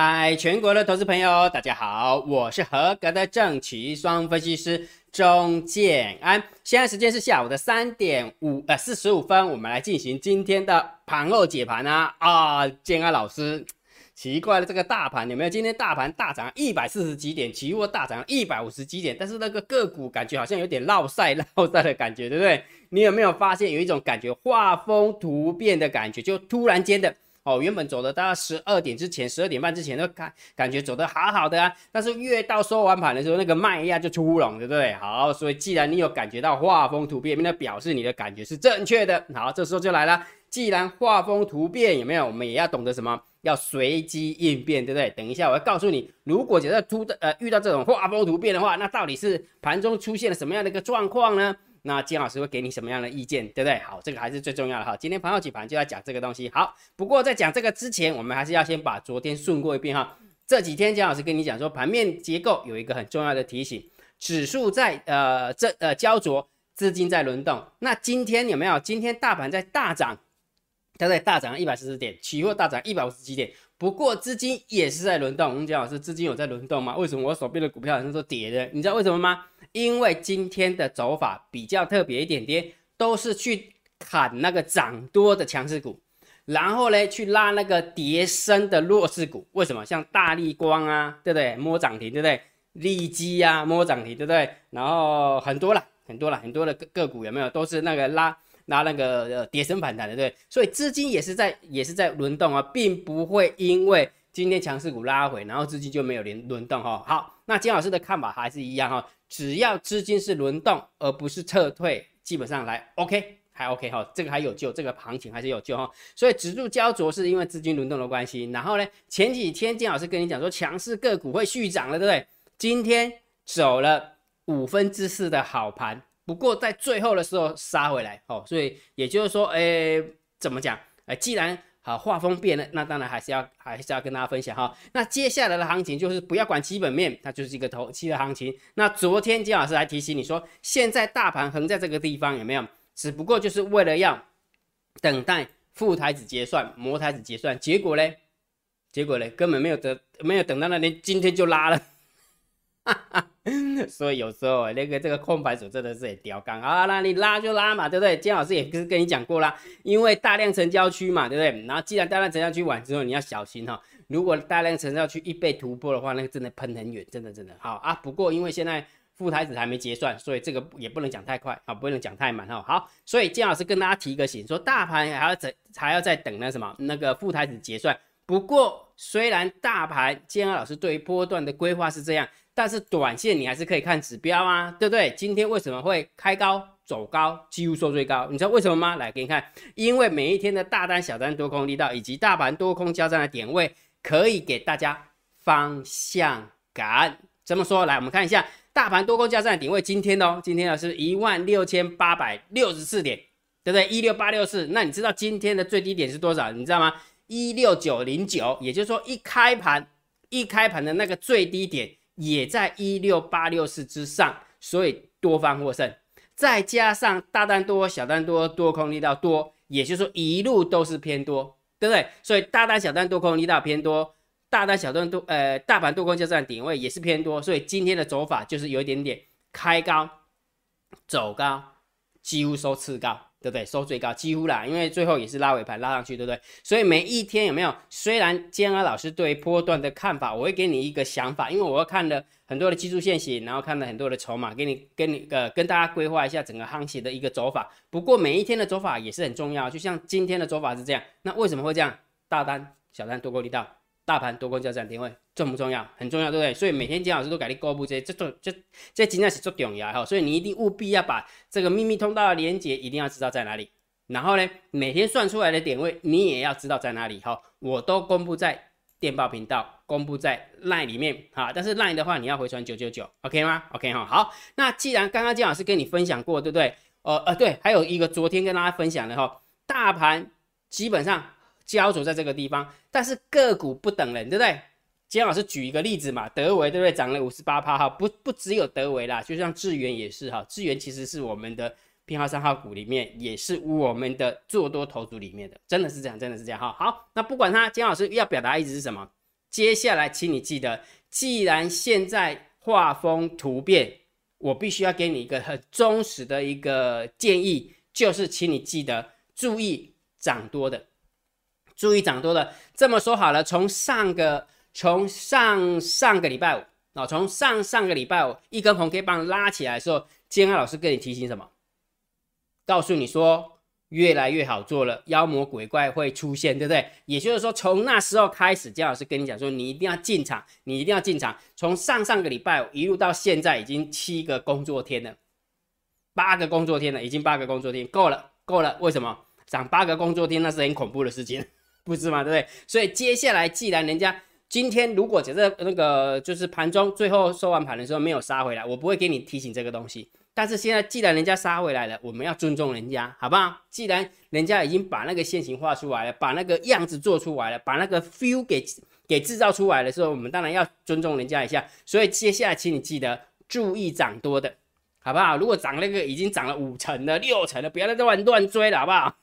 嗨，全国的投资朋友，大家好，我是合格的正奇双分析师钟建安。现在时间是下午的三点五呃四十五分，我们来进行今天的盘后解盘啊啊，建安老师，奇怪了，这个大盘有没有？今天大盘大涨一百四十几点，期货大涨一百五十几点，但是那个个股感觉好像有点落赛落赛的感觉，对不对？你有没有发现有一种感觉，画风突变的感觉，就突然间的。哦，原本走的大概十二点之前，十二点半之前都感感觉走的好好的啊，但是越到收完盘的时候，那个卖压就出笼，对不对？好，所以既然你有感觉到画风突变，那表示你的感觉是正确的。好，这时候就来了，既然画风突变，有没有？我们也要懂得什么？要随机应变，对不对？等一下我要告诉你，如果假设突的呃遇到这种画风突变的话，那到底是盘中出现了什么样的一个状况呢？那金老师会给你什么样的意见，对不对？好，这个还是最重要的哈。今天盘后几盘就要讲这个东西。好，不过在讲这个之前，我们还是要先把昨天顺过一遍哈。这几天金老师跟你讲说，盘面结构有一个很重要的提醒，指数在呃这呃焦灼，资金在轮动。那今天有没有？今天大盘在大涨，它在大涨一百四十点，期货大涨一百五十几点。不过资金也是在轮动。我们讲老师，资金有在轮动吗？为什么我手边的股票好像都跌的？你知道为什么吗？因为今天的走法比较特别一点点，都是去砍那个涨多的强势股，然后呢去拉那个跌升的弱势股。为什么？像大力光啊，对不对？摸涨停，对不对？利基啊，摸涨停，对不对？然后很多了，很多了，很多的个个股有没有？都是那个拉拉那个呃跌升反弹的，对？所以资金也是在也是在轮动啊，并不会因为今天强势股拉回，然后资金就没有连轮动哈。好，那金老师的看法还是一样哈。只要资金是轮动，而不是撤退，基本上来 OK 还 OK 哈，这个还有救，这个行情还是有救哈。所以指数焦灼是因为资金轮动的关系。然后呢，前几天金老师跟你讲说强势个股会续涨了，对不对？今天走了五分之四的好盘，不过在最后的时候杀回来哦。所以也就是说，哎，怎么讲？哎，既然好，画风变了，那当然还是要还是要跟大家分享哈。那接下来的行情就是不要管基本面，它就是一个投机的行情。那昨天金老师还提醒你说，现在大盘横在这个地方有没有？只不过就是为了要等待副台子结算、模台子结算，结果嘞，结果嘞根本没有得没有等到那天，今天就拉了。所以有时候那个这个空白手真的是很刁刚啊，那你拉就拉嘛，对不对？姜老师也是跟你讲过啦，因为大量成交区嘛，对不对？然后既然大量成交区完之后，你要小心哈，如果大量成交区一被突破的话，那个真的喷很远，真的真的好啊。不过因为现在副台子还没结算，所以这个也不能讲太快啊，不能讲太满哈。好，所以姜老师跟大家提个醒，说大盘还要再，还要再等那什么那个副台子结算。不过虽然大盘姜老师对于波段的规划是这样。但是短线你还是可以看指标啊，对不对？今天为什么会开高走高，几乎收最高？你知道为什么吗？来给你看，因为每一天的大单、小单、多空力道以及大盘多空交战的点位，可以给大家方向感。怎么说？来，我们看一下大盘多空交战的点位，今天哦，今天呢是一万六千八百六十四点，对不对？一六八六四。那你知道今天的最低点是多少？你知道吗？一六九零九。也就是说，一开盘一开盘的那个最低点。也在一六八六四之上，所以多方获胜，再加上大单多、小单多、多空力道多，也就是说一路都是偏多，对不对？所以大单、小单、多空力道偏多，大单、小单多，呃，大盘多空交战点位也是偏多，所以今天的走法就是有一点点开高走高，几乎收次高。对不对？收最高几乎啦，因为最后也是拉尾盘拉上去，对不对？所以每一天有没有？虽然坚安老师对波段的看法，我会给你一个想法，因为我看了很多的技术线型，然后看了很多的筹码，给你跟你呃跟大家规划一下整个行情的一个走法。不过每一天的走法也是很重要，就像今天的走法是这样，那为什么会这样？大单、小单多过力道。大盘多空交战点位重不重要？很重要，对不对？所以每天金老师都给你公布这些，这这这这真的是做重要哈。所以你一定务必要把这个秘密通道的连接一定要知道在哪里。然后呢，每天算出来的点位你也要知道在哪里哈。我都公布在电报频道，公布在 LINE 里面哈。但是 LINE 的话，你要回传九九九，OK 吗？OK 哈。好，那既然刚刚金老师跟你分享过，对不对？呃呃，对，还有一个昨天跟大家分享的哈，大盘基本上。焦灼在这个地方，但是个股不等人，对不对？金老师举一个例子嘛，德维对不对？涨了五十八趴哈，不不只有德维啦，就像智源也是哈，智源其实是我们的编号三号股里面，也是我们的做多头组里面的，真的是这样，真的是这样哈。好，那不管它，金老师要表达意思是什么？接下来，请你记得，既然现在画风突变，我必须要给你一个很忠实的一个建议，就是请你记得注意涨多的，注意涨多了。这么说好了，从上个从上上个礼拜五啊，从上上个礼拜五一根红 K 棒拉起来的时候，建安老师跟你提醒什么？告诉你说。越来越好做了，妖魔鬼怪会出现，对不对？也就是说，从那时候开始，姜老师跟你讲说，你一定要进场，你一定要进场。从上上个礼拜五一路到现在，已经七个工作天了，八个工作天了，已经八个工作天，够了，够了。为什么涨八个工作天？那是很恐怖的事情，不是吗？对不对？所以接下来，既然人家今天如果假设那个就是盘中最后收完盘的时候没有杀回来，我不会给你提醒这个东西。但是现在既然人家杀回来了，我们要尊重人家，好不好？既然人家已经把那个线型画出来了，把那个样子做出来了，把那个 feel 给给制造出来的时候，我们当然要尊重人家一下。所以接下来，请你记得注意涨多的，好不好？如果涨那个已经涨了五成的、六成的，不要再乱乱追了，好不好？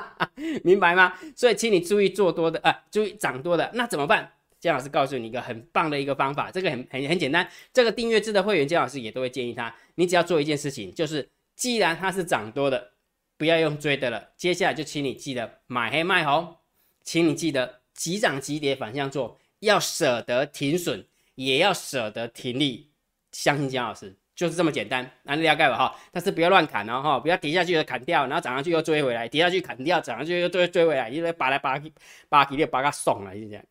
明白吗？所以请你注意做多的，啊，注意涨多的，那怎么办？姜老师告诉你一个很棒的一个方法，这个很很很简单。这个订阅制的会员，姜老师也都会建议他，你只要做一件事情，就是既然它是涨多的，不要用追的了。接下来就请你记得买黑卖红，请你记得急涨急跌反向做，要舍得停损，也要舍得停利。相信姜老师就是这么简单，那了解吧哈。但是不要乱砍哦哈，不要跌下去又砍掉，然后涨上去又追回来，跌下去砍掉，涨上去又追追回来，因为扒来扒去，扒起来把它送了，就这样。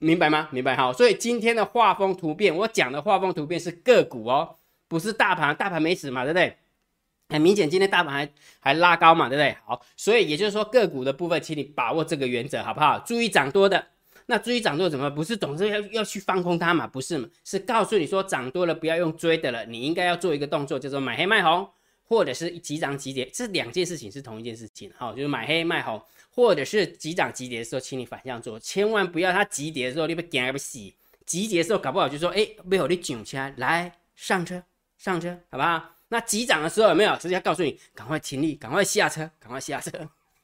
明白吗？明白哈，所以今天的画风突变，我讲的画风突变是个股哦，不是大盘，大盘没死嘛，对不对？很明显，今天大盘还还拉高嘛，对不对？好，所以也就是说个股的部分，请你把握这个原则，好不好？注意涨多的，那追涨多怎么？不是总是要要去放空它嘛？不是嘛？是告诉你说涨多了不要用追的了，你应该要做一个动作，叫做买黑卖红，或者是急涨急跌，这两件事情是同一件事情，好，就是买黑卖红。或者是急涨急跌的时候，请你反向做，千万不要它急跌的时候你被惊不死，急跌的时候搞不好就说，哎，背后你涨起来，来上车上车，好不好？那急涨的时候有没有直接告诉你，赶快停利，赶快下车，赶快下车。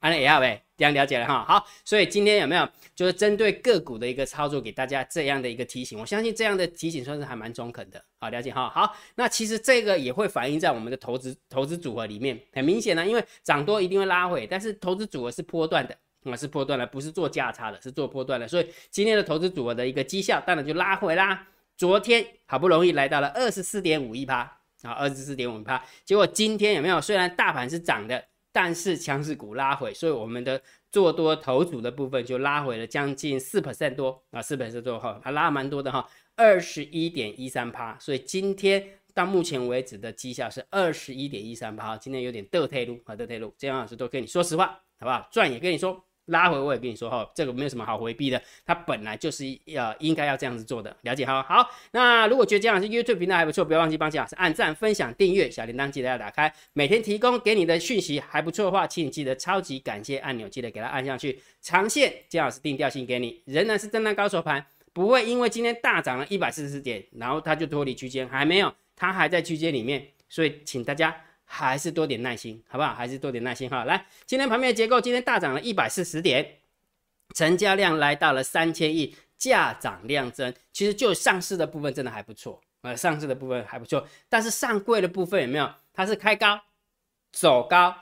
安利也好呗，这样了解了哈。好，所以今天有没有就是针对个股的一个操作，给大家这样的一个提醒？我相信这样的提醒算是还蛮中肯的。好，了解哈。好，那其实这个也会反映在我们的投资投资组合里面。很明显呢，因为涨多一定会拉回，但是投资组合是波段的，啊是波段的，不是做价差的，是做波段的。所以今天的投资组合的一个绩效当然就拉回啦。昨天好不容易来到了二十四点五一趴，啊二十四点五趴，结果今天有没有？虽然大盘是涨的。但是强势股拉回，所以我们的做多头组的部分就拉回了将近四 percent 多啊，四 percent 多哈，还拉蛮多的哈，二十一点一三趴。所以今天到目前为止的绩效是二十一点一三趴，今天有点得退路啊，得退路，这样老师都跟你说实话，好不好？赚也跟你说。拉回我也跟你说哈，这个没有什么好回避的，它本来就是要应该要这样子做的，了解哈。好，那如果觉得姜老师 YouTube 频道还不错，不要忘记帮姜老师按赞、分享、订阅，小铃铛记得要打开，每天提供给你的讯息还不错的话，请你记得超级感谢按钮，记得给它按下去。长线姜老师定调性给你，仍然是震荡高手盘，不会因为今天大涨了一百四十点，然后它就脱离区间，还没有，它还在区间里面，所以请大家。还是多点耐心，好不好？还是多点耐心哈。来，今天盘面的结构，今天大涨了一百四十点，成交量来到了三千亿，价涨量增。其实就上市的部分真的还不错，呃，上市的部分还不错。但是上柜的部分有没有？它是开高走高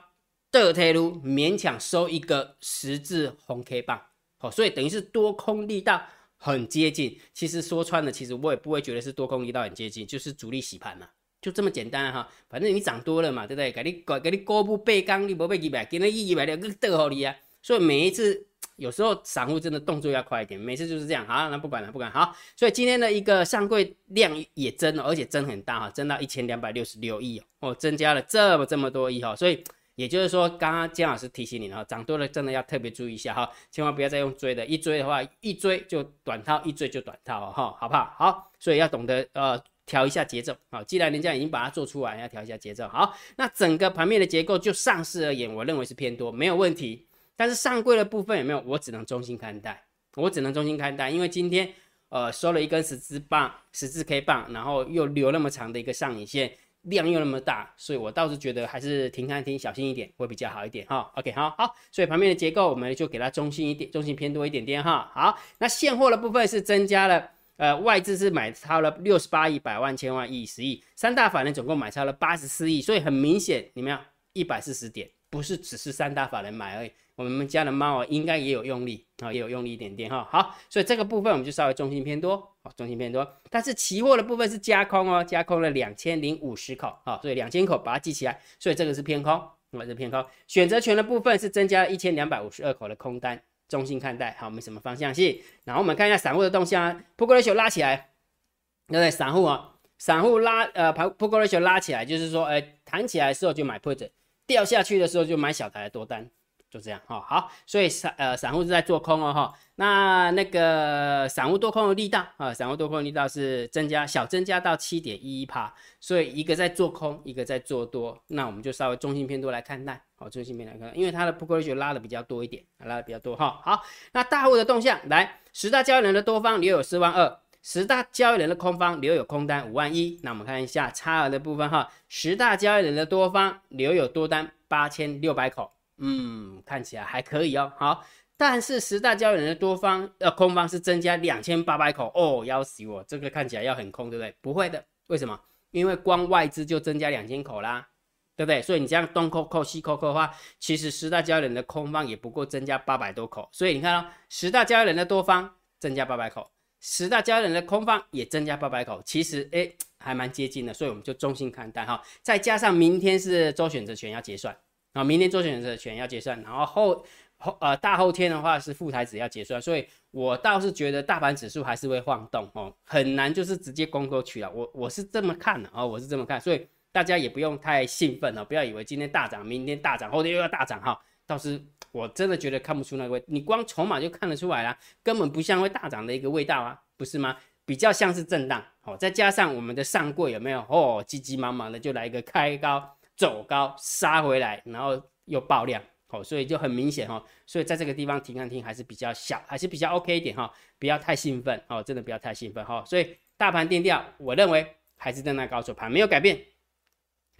的推路，勉强收一个十字红 K 棒，好，所以等于是多空力道很接近。其实说穿了，其实我也不会觉得是多空力道很接近，就是主力洗盘嘛。就这么简单哈，反正你涨多了嘛，对不对？给你给给你高不背刚，你不背几百，给那一百两个逗好你啊。所以每一次有时候散户真的动作要快一点，每次就是这样。好，那不管了，不管好。所以今天的一个上柜量也增了，而且增很大哈，增到一千两百六十六亿哦，增加了这么这么多亿哈。所以也就是说，刚刚姜老师提醒你了，涨多了真的要特别注意一下哈，千万不要再用追的，一追的话一追就短套，一追就短套哈，好不好？好，所以要懂得呃。调一下节奏，好，既然人家已经把它做出来，要调一下节奏。好，那整个盘面的结构就上市而言，我认为是偏多，没有问题。但是上柜的部分有没有？我只能中心看待，我只能中心看待，因为今天呃收了一根十字棒，十字 K 棒，然后又留那么长的一个上影线，量又那么大，所以我倒是觉得还是停看停，小心一点会比较好一点哈。OK，好好，所以盘面的结构我们就给它中性一点，中性偏多一点点哈。好，那现货的部分是增加了，呃，外资是买超了六十八亿、百万、千万亿、十亿，三大法人总共买超了八十四亿，所以很明显，你们要一百四十点，不是只是三大法人买而已。我们家的猫啊，应该也有用力啊，也有用力一点点哈。好，所以这个部分我们就稍微中心偏多，好，中心偏多。但是期货的部分是加空哦，加空了两千零五十口，啊，所以两千口把它记起来，所以这个是偏空，我是偏空。选择权的部分是增加了一千两百五十二口的空单，中性看待，好，没什么方向性。然后我们看一下散户的动向啊，Put Ratio 拉起来，对不对？散户啊，散户拉呃，Put Ratio 拉起来，就是说，哎，弹起来的时候就买 Put，掉下去的时候就买小台的多单。就这样哈，好，所以散呃散户是在做空哦哈，那那个散户多空的力道啊，散户多空的力道是增加小增加到七点一一帕，所以一个在做空，一个在做多，那我们就稍微中性偏多来看待，好，中性偏来看，因为它的 p u t 拉的比较多一点，拉的比较多哈，好，那大户的动向来，十大交易人的多方留有四万二，十大交易人的空方留有空单五万一，那我们看一下差额的部分哈，十大交易人的多方留有多单八千六百口。嗯，看起来还可以哦。好，但是十大交易人的多方呃空方是增加两千八百口哦，要死我！这个看起来要很空，对不对？不会的，为什么？因为光外资就增加两千口啦，对不对？所以你这样东扣扣西扣扣的话，其实十大交易人的空方也不过增加八百多口。所以你看哦，十大交易人的多方增加八百口，十大交易人的空方也增加八百口，其实哎还蛮接近的，所以我们就中性看待哈。再加上明天是周选择权要结算。啊，明天做选择权要结算，然后后后呃大后天的话是副台子要结算，所以我倒是觉得大盘指数还是会晃动哦，很难就是直接攻过去了。我我是这么看的啊，我是这么看，所以大家也不用太兴奋了，不要以为今天大涨，明天大涨，后天又要大涨哈。倒是我真的觉得看不出那个味，你光筹码就看得出来了，根本不像会大涨的一个味道啊，不是吗？比较像是震荡哦，再加上我们的上柜有没有哦，急急忙忙的就来一个开高。走高杀回来，然后又爆量，好，所以就很明显哈，所以在这个地方停看停还是比较小，还是比较 OK 一点哈，不要太兴奋哦，真的不要太兴奋哈，所以大盘定调，我认为还是在那高手盘没有改变，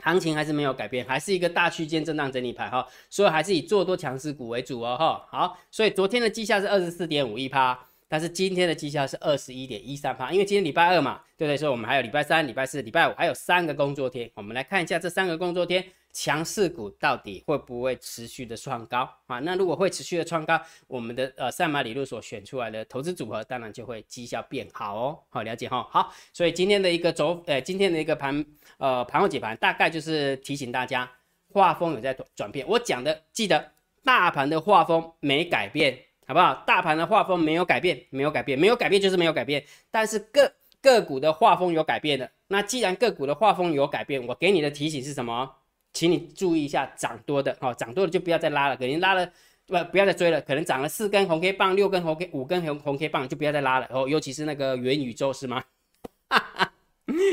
行情还是没有改变，还是一个大区间震荡整理盘哈，所以还是以做多强势股为主哦哈，好，所以昨天的绩效是二十四点五一趴。但是今天的绩效是二十一点一三趴，因为今天礼拜二嘛，对不对？所以我们还有礼拜三、礼拜四、礼拜五，还有三个工作天。我们来看一下这三个工作天强势股到底会不会持续的创高啊？那如果会持续的创高，我们的呃赛马理论所选出来的投资组合，当然就会绩效变好哦。好，了解哈。好，所以今天的一个走，呃，今天的一个盘，呃，盘后解盘，大概就是提醒大家，画风有在转变。我讲的，记得大盘的画风没改变。好不好？大盘的画风没有改变，没有改变，没有改变就是没有改变。但是个个股的画风有改变的。那既然个股的画风有改变，我给你的提醒是什么？请你注意一下涨多的，哦，涨多的就不要再拉了，可能拉了不不要再追了。可能涨了四根红 K 棒，六根红 K，五根红红 K 棒就不要再拉了。哦，尤其是那个元宇宙是吗？哈哈，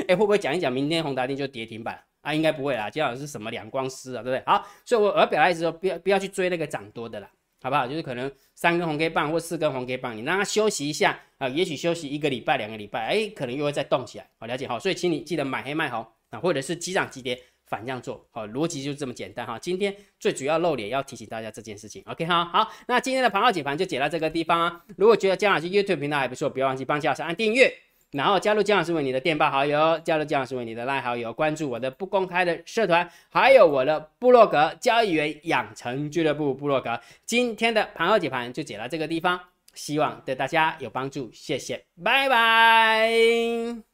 哎，会不会讲一讲明天宏达电就跌停板啊？应该不会啦，今晚是什么两光丝啊，对不对？好，所以我我要表达意思说，不要不要去追那个涨多的啦。好不好？就是可能三根红 K 棒或四根红 K 棒，你让它休息一下啊，也许休息一个礼拜、两个礼拜，哎，可能又会再动起来。好，了解好，所以请你记得买黑卖红啊，或者是急涨急跌反向做，好，逻辑就这么简单哈。今天最主要露脸要提醒大家这件事情，OK 哈。好，那今天的盘号解盘就解到这个地方啊。如果觉得姜老师 YouTube 频道还不错，不要忘记帮姜老师按订阅。然后加入姜老师为你的电报好友，加入姜老师为你的赖好友，关注我的不公开的社团，还有我的部落格交易员养成俱乐部部落格。今天的盘后解盘就解到这个地方，希望对大家有帮助，谢谢，拜拜。